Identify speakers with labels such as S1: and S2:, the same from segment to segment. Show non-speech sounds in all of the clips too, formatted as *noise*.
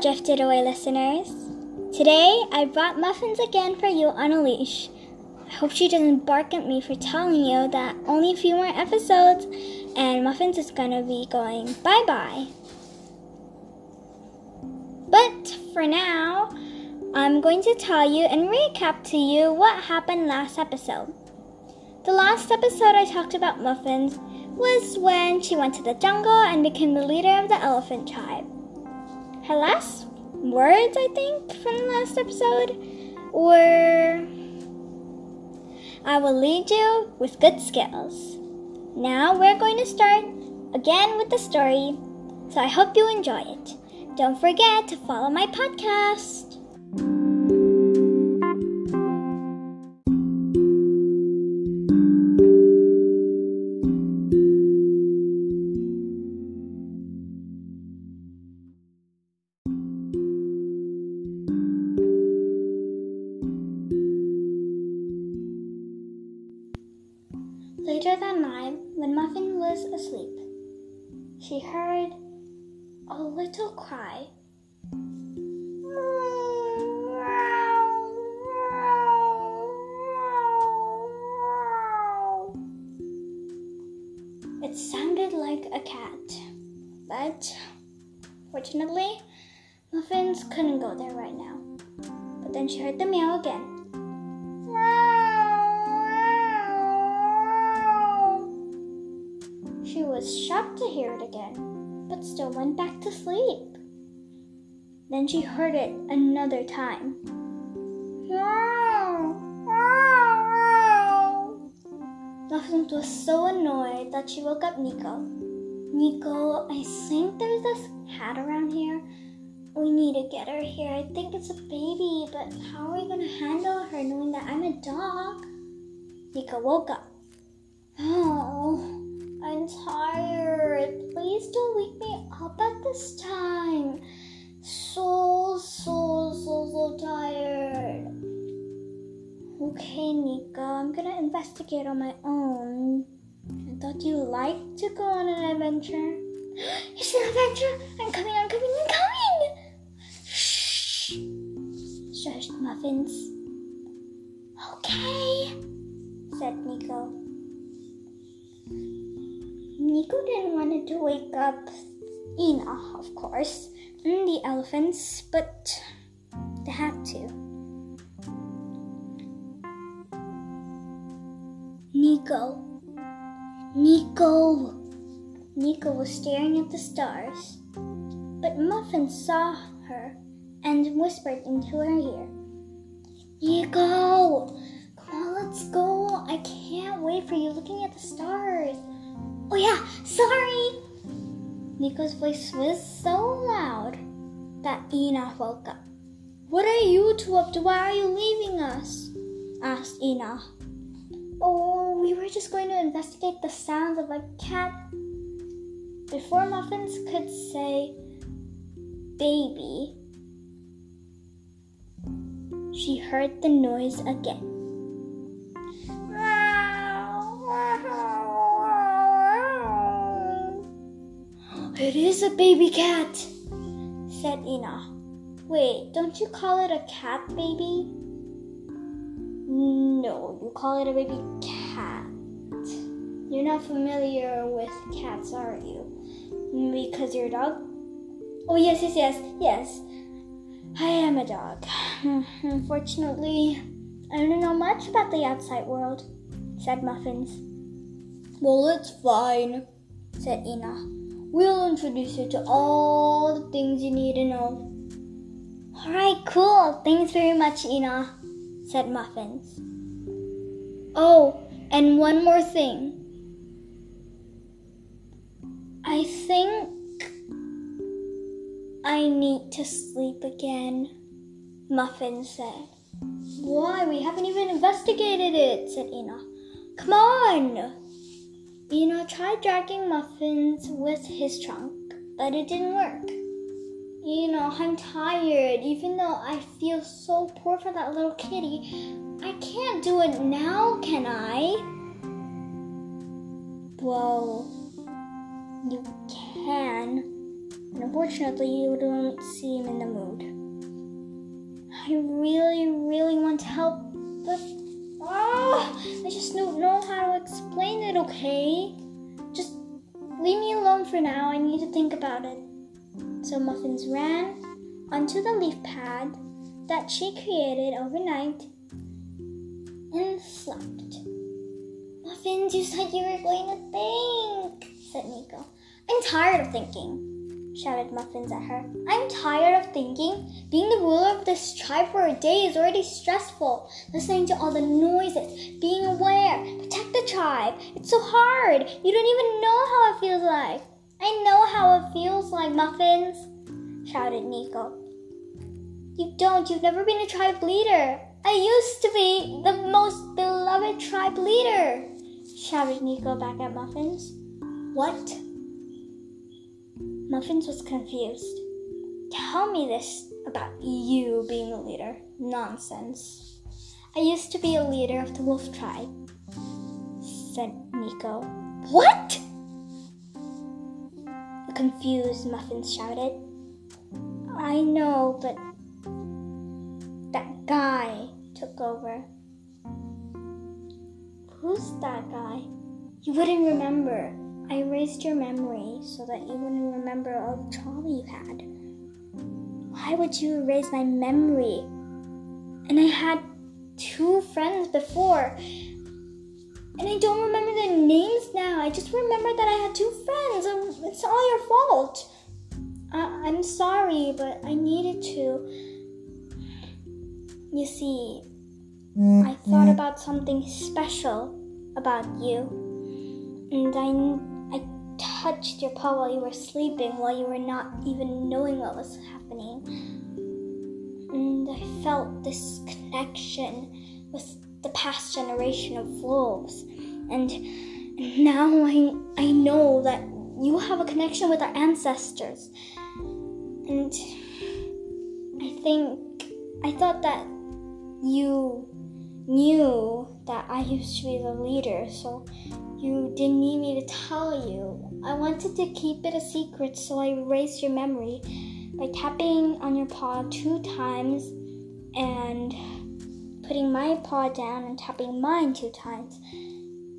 S1: Drifted Away listeners. Today I brought Muffins again for you on a leash. I hope she doesn't bark at me for telling you that only a few more episodes and Muffins is gonna be going bye bye. But for now, I'm going to tell you and recap to you what happened last episode. The last episode I talked about Muffins was when she went to the jungle and became the leader of the elephant tribe. Her last words, I think, from the last episode were I will lead you with good skills. Now we're going to start again with the story, so I hope you enjoy it. Don't forget to follow my podcast. Later that night, when Muffin was asleep, she heard a little cry. It sounded like a cat, but fortunately, Muffins couldn't go there right now. But then she heard the meow again. She was shocked to hear it again, but still went back to sleep. Then she heard it another time. Muffins was so annoyed that she woke up Nico. Nico, I think there's this cat around here. We need to get her here. I think it's a baby, but how are we gonna handle her knowing that I'm a dog? Nico woke up. Oh. I'm tired. Please don't wake me up at this time. So, so, so, so tired. Okay, Nika, I'm gonna investigate on my own. I thought you liked to go on an adventure. *gasps* It's an adventure! I'm coming, I'm coming, I'm coming! Shh! Shush, Muffins. Okay, said Nico. Nico didn't want to wake up Ina, of course, and the elephants, but they had to. Nico. Nico. Nico was staring at the stars, but Muffin saw her and whispered into her ear, Nico! Come on, let's go. I can't wait for you looking at the stars. Oh, yeah, sorry. Nico's voice was so loud that Ina woke up. What are you two up to? Why are you leaving us? asked Ina. Oh, we were just going to investigate the sounds of a cat. Before Muffins could say baby, she heard the noise again. It is a baby cat, said Ina. Wait, don't you call it a cat baby? No, you call it a baby cat. You're not familiar with cats, are you? Because you're a dog? Oh, yes, yes, yes, yes. I am a dog. *laughs* Unfortunately, I don't know much about the outside world, said Muffins. Well, it's fine, said Ina. We'll introduce you to all the things you need to know. Alright, cool. Thanks very much, Ina, said Muffins. Oh, and one more thing. I think I need to sleep again, Muffin said. Why? We haven't even investigated it, said Ina. Come on! Ina tried dragging Muffins with his trunk, but it didn't work. You know, I'm tired. Even though I feel so poor for that little kitty, I can't do it now, can I? Well, you can, unfortunately, you don't seem in the mood. I really, really want to help, but oh, I just don't know how to explain it, okay? Leave me alone for now. I need to think about it. So Muffins ran onto the leaf pad that she created overnight and slept. Muffins, you said you were going to think, said Nico. I'm tired of thinking, shouted Muffins at her. I'm tired of thinking. Being the ruler of this tribe for a day is already stressful. Listening to all the noises, being aware, tribe. It's so hard. You don't even know how it feels like. I know how it feels like, Muffins, shouted Nico. You don't. You've never been a tribe leader. I used to be the most beloved tribe leader, shouted Nico back at Muffins. What? Muffins was confused. Tell me this about you being a leader. Nonsense. I used to be a leader of the wolf tribe, said Nico. What? The confused Muffins shouted. I know, but that guy took over. Who's that guy? You wouldn't remember. I erased your memory so that you wouldn't remember all the trauma you had. Why would you erase my memory? And I had two friends before. And I don't remember their names now. I just remember that I had two friends. It's all your fault. I- I'm sorry, but I needed to. You see, I thought mm-hmm. about something special about you. And I, I touched your paw while you were sleeping, while you were not even knowing what was happening. And I felt this connection with the past generation of wolves. And, now I, I know that you have a connection with our ancestors. And I think, I thought that you knew that I used to be the leader, so you didn't need me to tell you. I wanted to keep it a secret, so I erased your memory by tapping on your paw two times and putting my paw down and tapping mine two times.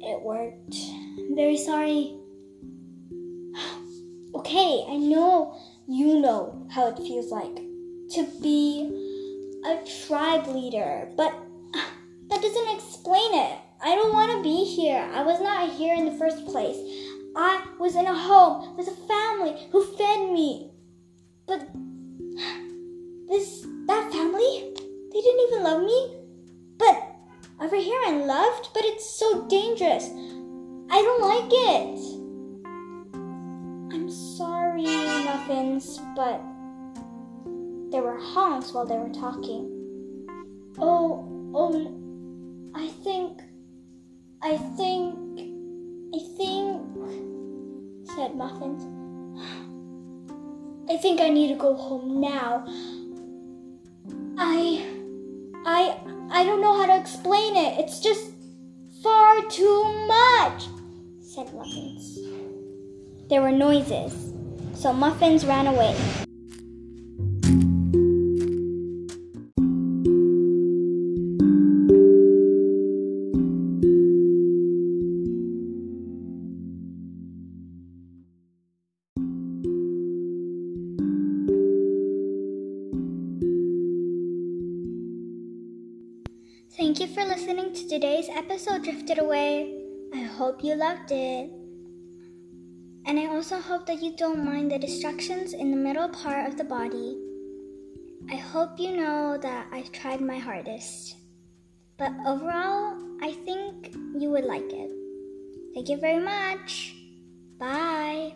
S1: It worked. I'm very sorry. Okay, I know you know how it feels like to be a tribe leader, but that doesn't explain it. I don't want to be here. I was not here in the first place. I was in a home with a family who fed me. But it's so dangerous. I don't like it. I'm sorry, Muffins, but there were honks while they were talking. Oh, oh, I think, I think, I think, said Muffins. I think I need to go home now. I, I, I don't know how to explain it. It's just far too much, said Muffins. There were noises, so Muffins ran away. For listening to today's episode Drifted Away. I hope you loved it. And I also hope that you don't mind the distractions in the middle part of the body. I hope you know that I've tried my hardest. But overall, I think you would like it. Thank you very much. Bye.